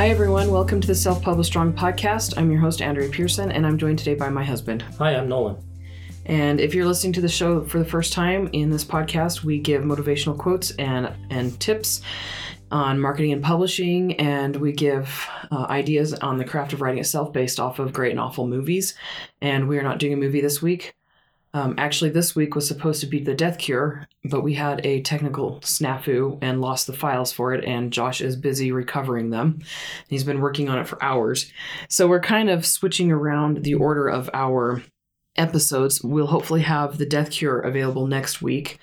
Hi, everyone. Welcome to the Self Publish Strong podcast. I'm your host, Andrea Pearson, and I'm joined today by my husband. Hi, I'm Nolan. And if you're listening to the show for the first time in this podcast, we give motivational quotes and, and tips on marketing and publishing, and we give uh, ideas on the craft of writing itself based off of great and awful movies. And we are not doing a movie this week. Um, actually, this week was supposed to be The Death Cure, but we had a technical snafu and lost the files for it, and Josh is busy recovering them. He's been working on it for hours. So we're kind of switching around the order of our episodes. We'll hopefully have The Death Cure available next week.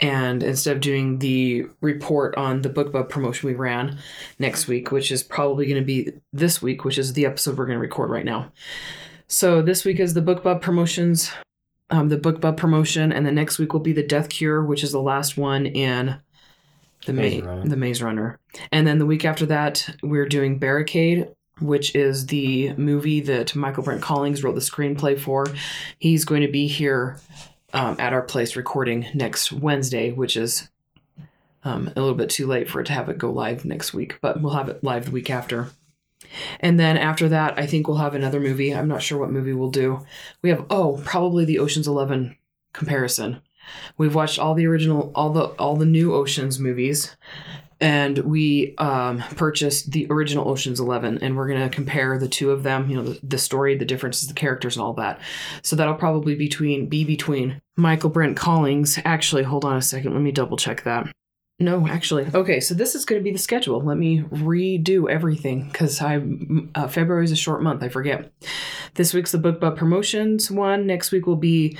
And instead of doing the report on the BookBub promotion we ran next week, which is probably going to be this week, which is the episode we're going to record right now. So this week is the BookBub promotions um, the BookBub promotion, and the next week will be the Death Cure, which is the last one in the Maze Ma- Runner. the Maze Runner, and then the week after that we're doing Barricade, which is the movie that Michael Brent Collins wrote the screenplay for. He's going to be here um, at our place recording next Wednesday, which is um, a little bit too late for it to have it go live next week, but we'll have it live the week after. And then after that, I think we'll have another movie. I'm not sure what movie we'll do. We have oh, probably the Ocean's 11 comparison. We've watched all the original all the all the new Oceans movies and we um, purchased the original Ocean's 11 and we're to compare the two of them, you know, the, the story, the differences, the characters and all that. So that'll probably between be between Michael Brent Collins. Actually, hold on a second. Let me double check that. No, actually. Okay, so this is going to be the schedule. Let me redo everything because I uh, February is a short month. I forget. This week's the BookBub promotions one. Next week will be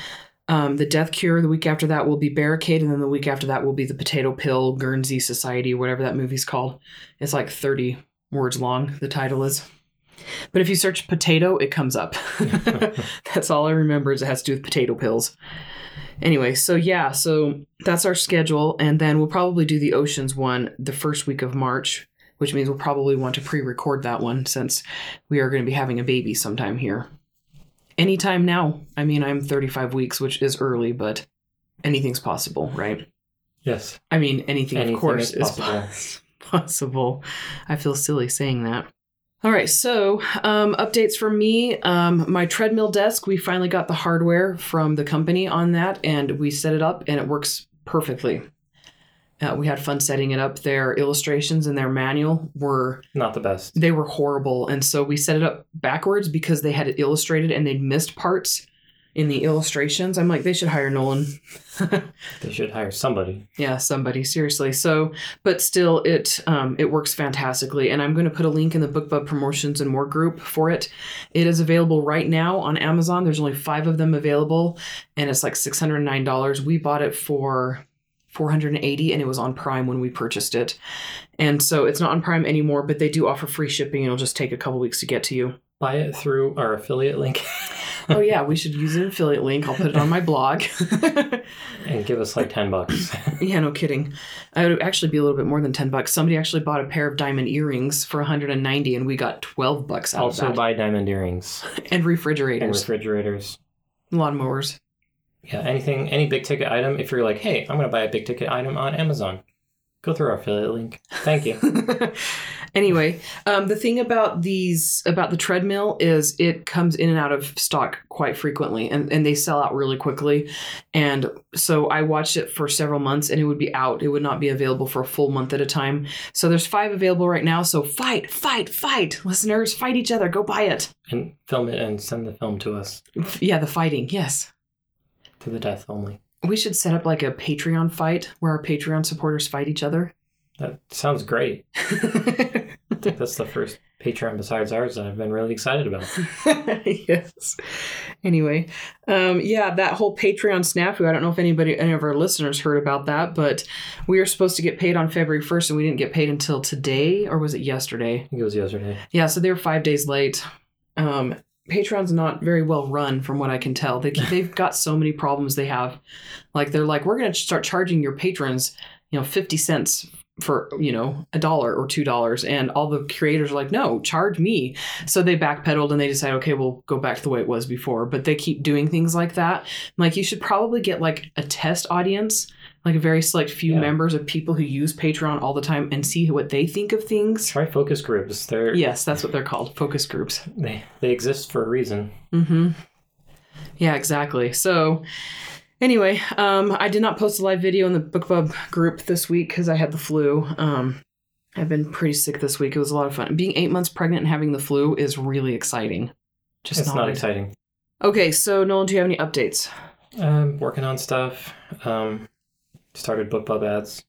um, the Death Cure. The week after that will be Barricade, and then the week after that will be the Potato Pill Guernsey Society, whatever that movie's called. It's like thirty words long. The title is. But if you search potato, it comes up. That's all I remember is it has to do with potato pills. Anyway, so yeah, so that's our schedule, and then we'll probably do the oceans one the first week of March, which means we'll probably want to pre-record that one since we are going to be having a baby sometime here. Anytime now. I mean, I'm 35 weeks, which is early, but anything's possible, right? Yes. I mean, anything, Anything of course, is is possible. possible. possible. I feel silly saying that. All right, so um, updates from me. Um, my treadmill desk, we finally got the hardware from the company on that, and we set it up, and it works perfectly. Uh, we had fun setting it up. Their illustrations and their manual were Not the best. they were horrible, and so we set it up backwards because they had it illustrated and they'd missed parts in the illustrations. I'm like, they should hire Nolan. They should hire somebody. yeah somebody seriously. So but still it um, it works fantastically. And i'm going to put a link in the bookbub promotions and more group for it. It is available right now on amazon. There's only five of them available and it's like $609 we bought it for 480 and it was on prime when we purchased it. And so it's not on prime anymore but they do offer free shipping it'll just take a couple weeks to get to you. Buy it through our affiliate link oh yeah we should use an affiliate link i'll put it on my blog and give us like 10 bucks. Yeah, no kidding. I would actually be a little bit more than 10 bucks. Somebody actually bought a pair of diamond earrings for 190 and we got 12 bucks out also of that. Also buy diamond earrings and refrigerators. and refrigerators, lawnmowers. Yeah, anything, any big ticket item. If you're like, hey, I'm going to buy a big ticket item on Amazon, go through our affiliate link. Thank you. anyway, um, the thing about these about the treadmill is it comes in and out of stock quite frequently, and, and they sell out really quickly. And so I watched it for several months, and it would be out. It would not be available for a full month at a time. So there's five available right now. So fight, fight, fight, listeners, fight each other. Go buy it. and film it and send the film to us Yeah, the fighting. Yes. to the death only. We should set up like a Patreon fight where our Patreon supporters fight each other. That sounds great. That's the first Patreon besides ours that I've been really excited about. yes. Anyway, um, yeah, that whole Patreon snafu. I don't know if anybody, any of our listeners heard about that, but we were supposed to get paid on February 1st and we didn't get paid until today, or was it yesterday? I think it was yesterday. Yeah, so they were five days late. Um, Patreon's not very well run, from what I can tell. They, they've got so many problems they have. Like, they're like, we're going to start charging your patrons, you know, 50 cents for you know a dollar or two dollars and all the creators are like no charge me so they backpedaled and they decided okay we'll go back to the way it was before but they keep doing things like that like you should probably get like a test audience like a very select few Yeah. members of people who use patreon all the time and see what they think of things Try focus groups. They're yes that's what they're called focus groups they they exist for a reason. Mm-hmm. Yeah, exactly. So, anyway, um, I did not post a live video in the BookBub group this week because I had the flu. Um, I've been pretty sick this week. It was a lot of fun. Being eight months pregnant and having the flu is really exciting. Just it's not, not exciting. Okay, so Nolan, do you have any updates? Um, working on stuff. Um, started BookBub ads.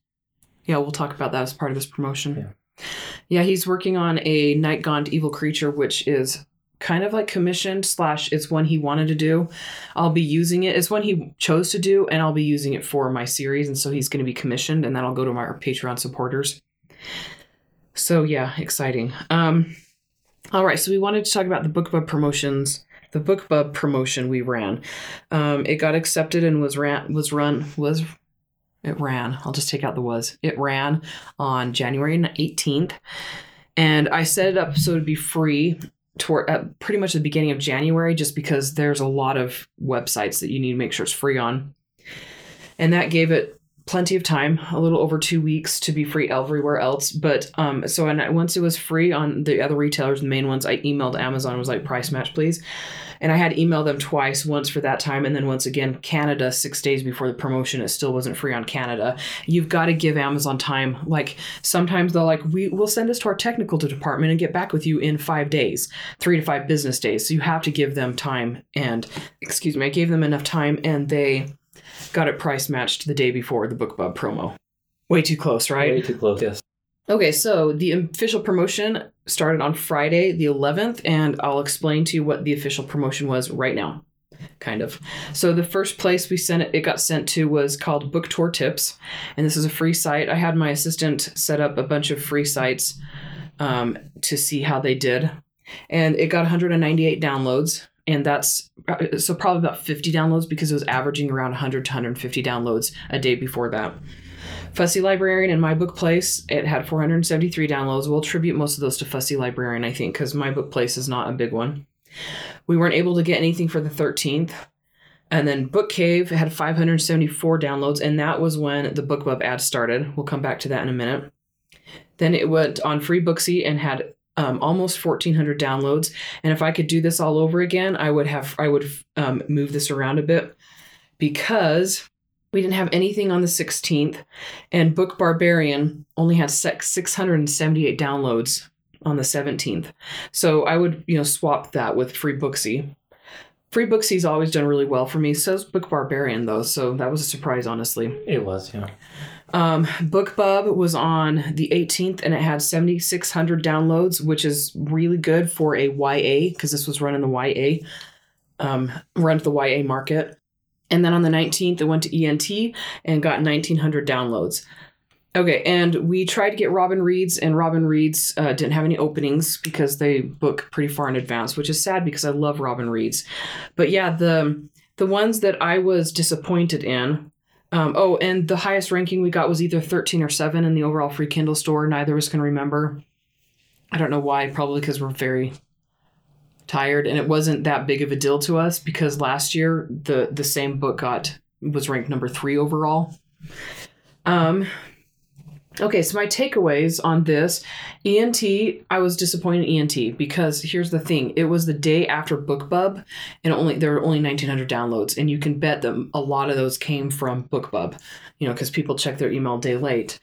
Yeah, we'll talk about that as part of this promotion. Yeah, yeah, he's working on a Night Gaunt Evil Creature, which is kind of like commissioned slash it's one he wanted to do. I'll be using it. It's one he chose to do, and I'll be using it for my series, and so he's going to be commissioned, and then I'll go to my Patreon supporters. So yeah, exciting. Um, all right, so we wanted to talk about the BookBub promotions. The BookBub promotion we ran, um, it got accepted and was ran was run was it ran. I'll just take out the was. It ran on January 18th. And I set it up so it'd be free toward at pretty much the beginning of January, just because there's a lot of websites that you need to make sure it's free on. And that gave it plenty of time, a little over two weeks to be free everywhere else. But um, so and once it was free on the other retailers, the main ones, I emailed Amazon was like, price match, please. And I had emailed them twice, once for that time, and then once again, Canada, six days before the promotion, it still wasn't free on Canada. You've got to give Amazon time. Like sometimes they'll like, we will send this to our technical department and get back with you in five days, three to five business days. So you have to give them time. And excuse me, I gave them enough time, and they got it price matched the day before the BookBub promo. Way too close, right? Way too close. Yes. Okay, so the official promotion started on Friday, the 11th, and I'll explain to you what the official promotion was right now. Kind of. So the first place we sent it, it got sent to was called Book Tour Tips, and this is a free site. I had my assistant set up a bunch of free sites um, to see how they did, and it got 198 downloads, and that's so probably about 50 downloads because it was averaging around 100 to 150 downloads a day before that. Fussy Librarian and My Book Place, it had 473 downloads. We'll attribute most of those to Fussy Librarian, I think, because My Book Place is not a big one. We weren't able to get anything for the 13th. And then Book Cave had 574 downloads, and that was when the BookBub ad started. We'll come back to that in a minute. Then it went on Freebooksy and had um, almost 1,400 downloads. And if I could do this all over again, I would have I would um, move this around a bit because we didn't have anything on the 16th, and Book Barbarian only had 678 downloads on the 17th. So I would, you know, swap that with Freebooksy. Free Booksy's always done really well for me. So's Book Barbarian though, so that was a surprise, honestly. It was. Yeah. Um, BookBub was on the 18th and it had 7,600 downloads, which is really good for a YA because this was run in the YA, um, run to the YA market. And then on the 19th, it went to ENT and got 1,900 downloads. Okay, and we tried to get Robin Reads, and Robin Reads uh, didn't have any openings because they book pretty far in advance, which is sad because I love Robin Reads. But yeah, the the ones that I was disappointed in um, oh, and the highest ranking we got was either 13 or 7 in the overall free Kindle store. Neither of us can remember. I don't know why. Probably because we're very tired, and it wasn't that big of a deal to us because last year the the same book got was ranked number three overall. Um. Okay, so my takeaways on this ENT, I was disappointed in ENT because here's the thing: it was the day after BookBub, and only there were only 1,900 downloads, and you can bet that a lot of those came from BookBub, you know, because people check their email day late.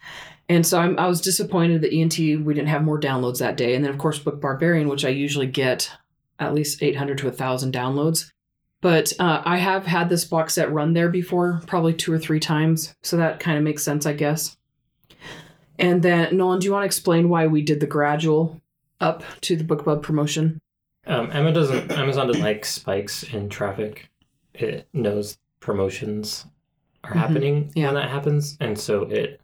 And so I'm, I was disappointed that ENT we didn't have more downloads that day, and then of course Book Barbarian, which I usually get at least 800 to 1,000 downloads. But uh, I have had this box set run there before, probably two or three times, so that kind of makes sense, I guess. And then, Nolan, do you want to explain why we did the gradual up to the BookBub promotion? Um, Emma doesn't. Amazon doesn't like spikes in traffic. It knows promotions are Mhm. happening Yeah. when that happens, and so it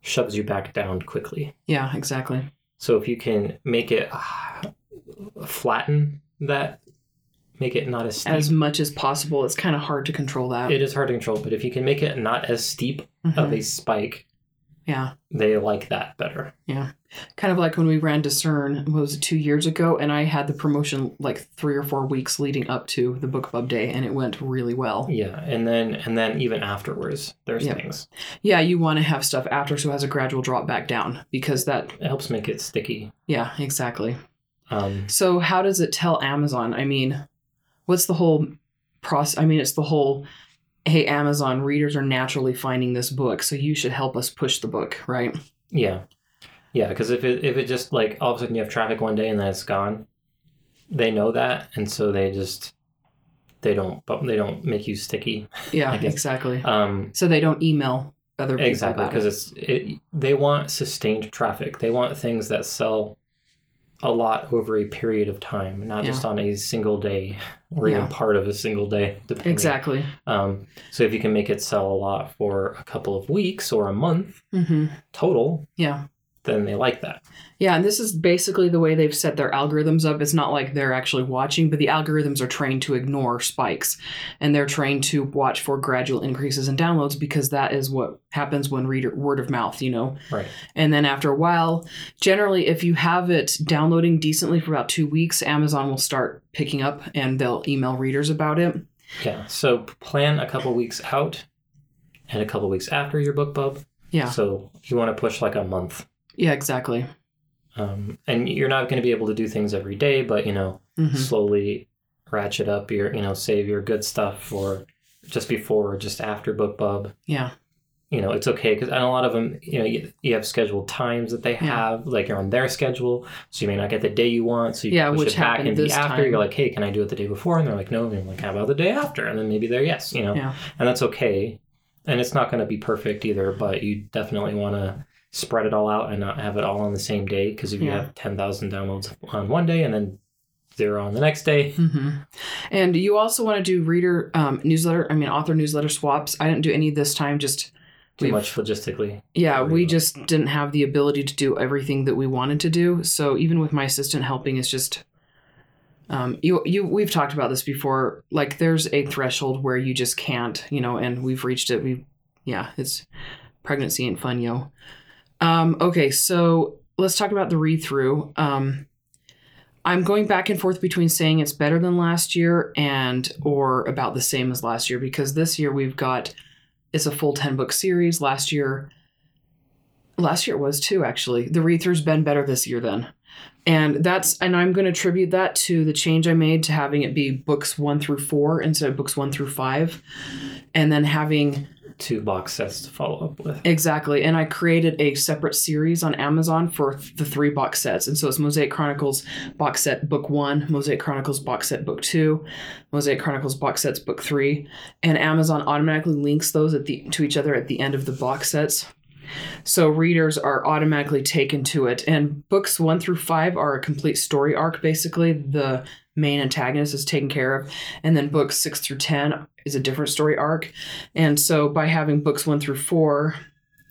shoves you back down quickly. Yeah, exactly. So if you can make it uh, flatten that, make it not as steep. As much as possible, it's kind of hard to control that. it is hard to control, but if you can make it not as steep Mhm. of a spike, Yeah. They like that better. Yeah, kind of like when we ran Discern, was it, two years ago? And I had the promotion like three or four weeks leading up to the BookBub day, and it went really well. Yeah, and then and then even afterwards, there's Yeah. things. Yeah, you want to have stuff after so it has a gradual drop back down because that, It helps make it sticky. yeah, exactly. Um, So how does it tell Amazon? I mean, what's the whole process? I mean, it's the whole, hey, Amazon readers are naturally finding this book, so you should help us push the book, right? yeah, yeah, because if it if it just like all of a sudden you have traffic one day and then it's gone, they know that, and so they just they don't but they don't make you sticky. Yeah, exactly. Um, So they don't email other people exactly because it. it's it they want sustained traffic they want things that sell a lot over a period of time not Yeah. just on a single day or Yeah. even part of a single day depending. Exactly. um, so if you can make it sell a lot for a couple of weeks or a month hmm total Yeah. Then they like that Yeah, and this is basically the way they've set their algorithms up. It's not like they're actually watching, but the algorithms are trained to ignore spikes and they're trained to watch for gradual increases in downloads because that is what happens when reader word of mouth, you know. right And then after a while, generally if you have it downloading decently for about 2 weeks, Amazon will start picking up and they'll email readers about it. yeah so plan a couple weeks out and a couple weeks after your book bub Yeah. so you want to push like a month Yeah, exactly. um, and you're not going to be able to do things every day but you know Mhm. slowly ratchet up your you know save your good stuff for just before or just after book bub Yeah. you know it's okay because and a lot of them you know you, you have scheduled times that they Yeah. have like you're on their schedule so you may not get the day you want so you Yeah, push which it back and this after time. you're like hey can i do it the day before and they're like no and you're like how about the day after and then maybe they're yes you know Yeah. and that's okay and it's not going to be perfect either but you definitely want to spread it all out and not have it all on the same day because if you Yeah. have 10,000 downloads on one day and then zero on the next day hmm And you also want to do reader um, newsletter, I mean, author newsletter swaps. I didn't do any this time, just too much logistically Yeah, we just didn't have the ability to do everything that we wanted to do. So even with my assistant helping, it's just um, you you we've talked about this before. Like there's a threshold where you just can't, you know, and we've reached it. We yeah, it's pregnancy ain't fun, yo. Um, okay, so let's talk about the read through. Um, I'm going back and forth between saying it's better than last year and or about the same as last year because this year we've got it's a full 10 book series. Last year last year it was too actually. The read through's been better this year then. And that's and I'm going to attribute that to the change I made to having it be books 1 through 4 instead of books 1 through 5 and then having two box sets to follow up with Exactly. And I created a separate series on Amazon for th- the three box sets. And so it's Mosaic Chronicles box set book one, Mosaic Chronicles box set book two, Mosaic Chronicles box sets book three. And Amazon automatically links those at the to each other at the end of the box sets. So readers are automatically taken to it. And books one through five are a complete story arc, basically. The main antagonist is taken care of. And then books six through 10 is a different story arc. And so by having books one through four,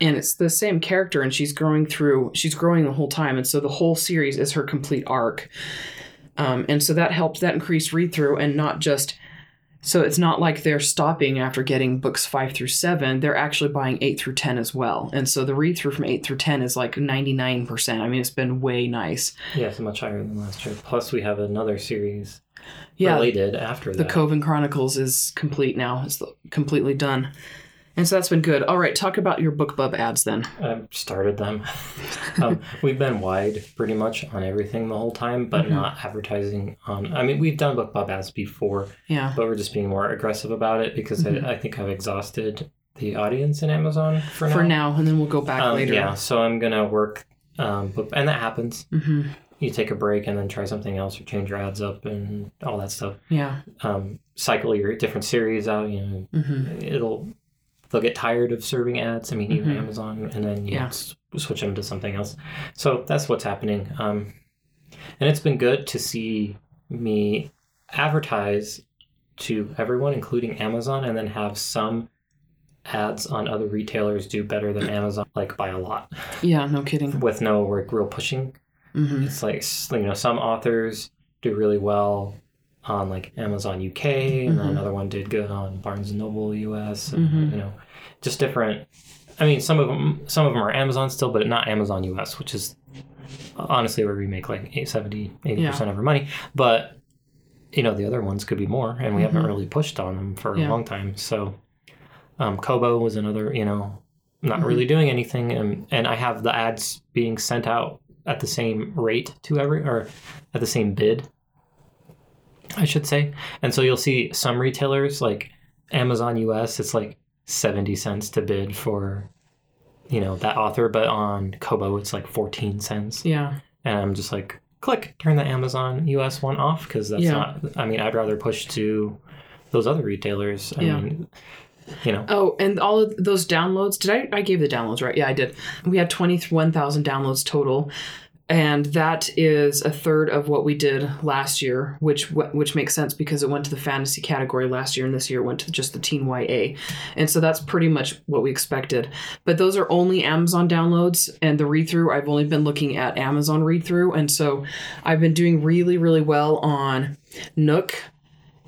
and it's the same character, and she's growing through, she's growing the whole time. And so the whole series is her complete arc. Um, and so that helped, that increased read through, and not just, so it's not like they're stopping after getting books five through seven. They're actually buying eight through 10 as well. And so the read through from eight through 10 is like 99%. I mean, it's been way nice. yeah it's much higher than last year plus we have another series Yeah. related after The that Coven Chronicles is complete now. It's completely done. And so that's been good. All right, talk about your BookBub ads then. I've started them. um, we've been wide pretty much on everything the whole time, but Mhm. not advertising on. I mean, we've done BookBub ads before, Yeah. but we're just being more aggressive about it because Mhm. I, I think I've exhausted the audience in Amazon for now. For now, and then we'll go back Um, later. Yeah, so I'm gonna work, um, book, and that happens. hmm You take a break and then try something else or change your ads up and all that stuff. Yeah. Um, cycle your different series out. You know, hmm it'll they'll get tired of serving ads. I mean, even Mhm. Amazon, and then you Yeah. s- switch them to something else. So that's what's happening. Um, and it's been good to see me advertise to everyone, including Amazon, and then have some ads on other retailers do better than Amazon, like by a lot, Yeah, no kidding. with no like real pushing. hmm It's like you know some authors do really well on like Amazon UK, and then Mhm. another one did good on Barnes and Noble US, and Mhm. you know, just different I mean, some of them, some of them are Amazon still, but not Amazon US, which is honestly where we make like 8, 70, 80 percent of our money. But you know, the other ones could be more, and we haven't really pushed on them for Mm-hmm. Yeah. a long time. So, um, Kobo was another, you know, not Mm-hmm. really doing anything, and and I have the ads being sent out at the same rate to every or at the same bid. I should say, and so you'll see some retailers like Amazon US, it's like seventy cents to bid for, you know, that author, but on Kobo it's like fourteen cents, Yeah. and I'm just like, click, turn the Amazon US one off because that's Yeah. not. I mean, I'd rather push to those other retailers. I Yeah. mean, you know, Oh, and all of those downloads. Did I? I gave the downloads right? Yeah, I did. We had twenty one thousand downloads total, and that is a third of what we did last year, which which makes sense because it went to the fantasy category last year, and this year went to just the teen YA, and so that's pretty much what we expected. But those are only Amazon downloads, and the read through. I've only been looking at Amazon read through, and so I've been doing really really well on Nook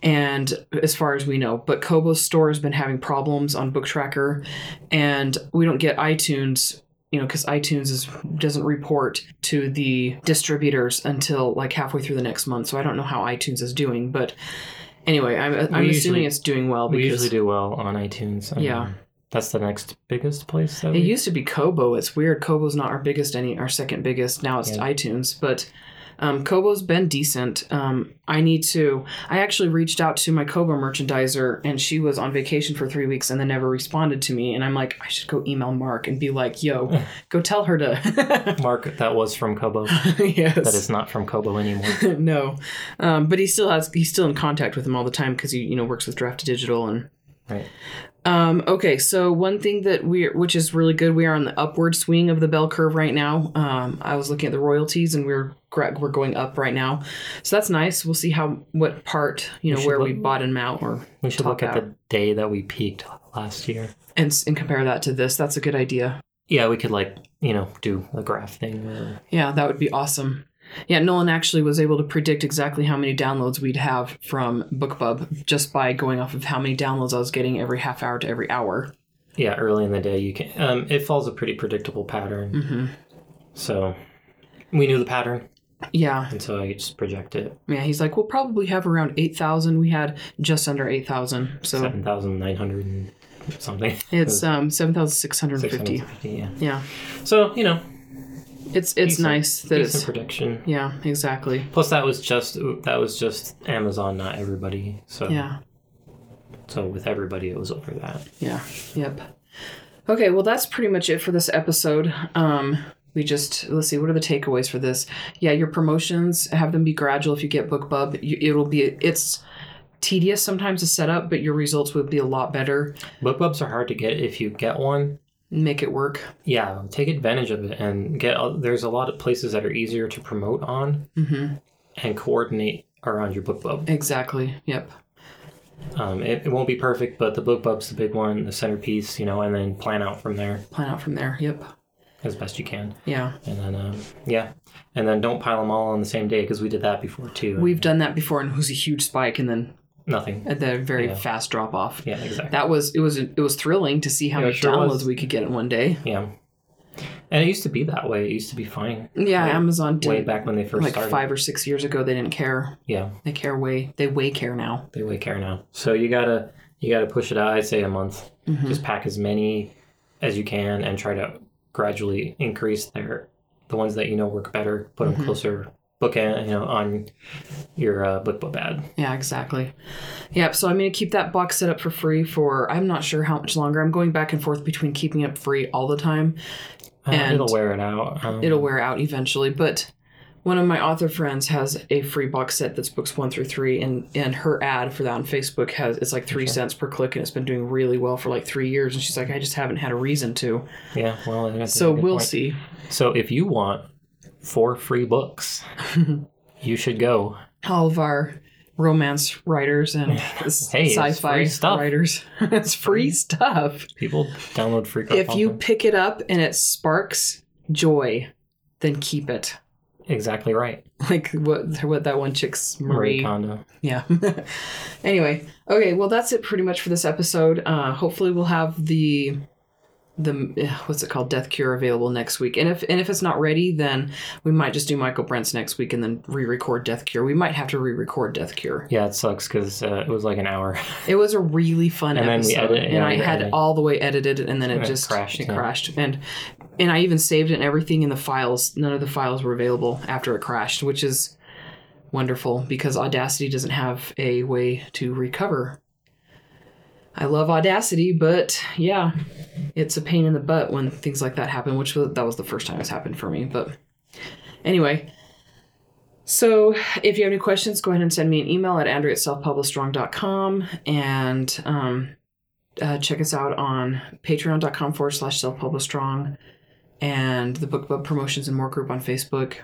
and as far as we know but kobo's store has been having problems on book tracker and we don't get itunes you know because itunes is doesn't report to the distributors until like halfway through the next month so i don't know how itunes is doing but anyway i'm, I'm assuming it's doing well we usually do well on iTunes. I Yeah. mean, that's the next biggest place. It we, used to be kobo it's weird kobo's not our biggest any our second biggest now it's Yeah. itunes but um, Kobo's been decent. Um, I need to. I actually reached out to my Kobo merchandiser, and she was on vacation for three weeks and then never responded to me. And I'm like, I should go email Mark and be like, "Yo, go tell her to." Mark that was from Kobo. yes. that is not from Kobo anymore. no, um, but he still has. He's still in contact with him all the time because he, you know, works with Draft Digital and Right. um, okay, so one thing that we, which is really good, we are on the upward swing of the bell curve right now. Um, I was looking at the royalties, and we're we're going up right now, so that's nice. We'll see how what part you know should where we look- bottom out or We should look at out. the day that we peaked last year. and and compare that to this. That's a good idea. Yeah, we could like you know do a graph thing. Where, Yeah, that would be awesome. Yeah, Nolan actually was able to predict exactly how many downloads we'd have from BookBub just by going off of how many downloads I was getting every half hour to every hour. yeah, early in the day you can. Um, it follows a pretty predictable pattern. hmm So we knew the pattern, Yeah, and so I just project it yeah. He's like, we'll probably have around eight thousand. We had just under eight thousand, so seven thousand nine hundred and something. it's um seven thousand six hundred fifty. 650, Yeah. Yeah, So you know, it's it's nice that it's prediction. yeah exactly Plus, that was just that was just Amazon, not everybody. So yeah so with everybody, it was over that. yeah yep. Okay, well that's pretty much it for this episode. Um, we just let's see what are the takeaways for this. Yeah, your promotions have them be gradual. If you get BookBub, you, it'll be it's tedious sometimes to set up, but your results would be a lot better. BookBubs are hard to get if you get one. Make it work. Yeah, take advantage of it and get. There's a lot of places that are easier to promote on Mm-hmm. and coordinate around your BookBub. Exactly. Yep. Um, it, it won't be perfect, but the BookBub's the big one, the centerpiece, you know, and then plan out from there Plan out from there. Yep. as best you can. Yeah. And then, um, yeah, and then don't pile them all on the same day because we did that before too. We've done that before, and it was a huge spike, and then nothing. at the very Yeah. fast drop off. Yeah, exactly. That was it was it was thrilling to see how Yeah, many sure downloads was. we could get in one day. Yeah. And it used to be that way. It used to be fine. Yeah, Way- Amazon Way did back when they first like started. five or six years ago. They didn't care. Yeah, They care way. They way care now. they way care now. So you gotta you gotta push it out. I'd say a month. Mhm. Just pack as many as you can and try to gradually increase their the ones that you know work better. Put them Mhm. closer. Book it, you know, on your uh, book ad. Yeah, exactly. Yep. So I'm gonna keep that box set up for free for I'm not sure how much longer. I'm going back and forth between keeping it free all the time. Uh, And it'll wear it out. Um, It'll wear out eventually, but. One of my author friends has a free box set that's books one through three, and and her ad for that on Facebook has it's like three cents per click, and it's been doing really well for like three years. And she's like, I just haven't had a reason to. Yeah, well, that's a So we'll point. see. So if you want four free books, you should go. All of our romance writers and Hey, sci-fi writers, it's free stuff. People download free. If you time. pick it up and it sparks joy, then keep it. exactly right, Like what what that one chick's Marie Marie. Kondo. Yeah. anyway, okay, well that's it pretty much for this episode. Uh hopefully we'll have the the eh, what's it called Death Cure available next week. And if and if it's not ready, then we might just do Michael Brent's next week and then re-record Death Cure. We might have to re-record Death Cure. Yeah, it sucks because uh, it was like an hour. It was a really fun And then we episode, edit- and yeah, I had edited. all the way edited, and then it And it just crashed, It yeah. crashed, and and I even saved it and everything in the files. None of the files were available after it crashed, which is wonderful because Audacity doesn't have a way to recover. I love Audacity, but yeah, it's a pain in the butt when things like that happen. Which was, that was the first time it's happened for me, but anyway. So, if you have any questions, go ahead and send me an email at andrea at selfpublishstrong.com and um, uh, check us out on patreon.com forward slash self-publishstrong and the BookBub promotions and more group on facebook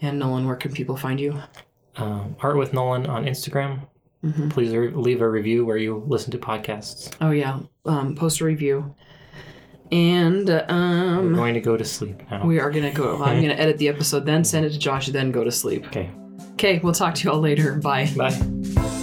and nolan where can people find you Um, Art with Nolan on Instagram. Hmm Please re- leave a review where you listen to podcasts. oh yeah um, post a review and uh, We're um, going to go to sleep now. we are gonna go i'm gonna edit the episode then send it to josh then go to sleep Okay. okay we'll talk to you all later bye Bye.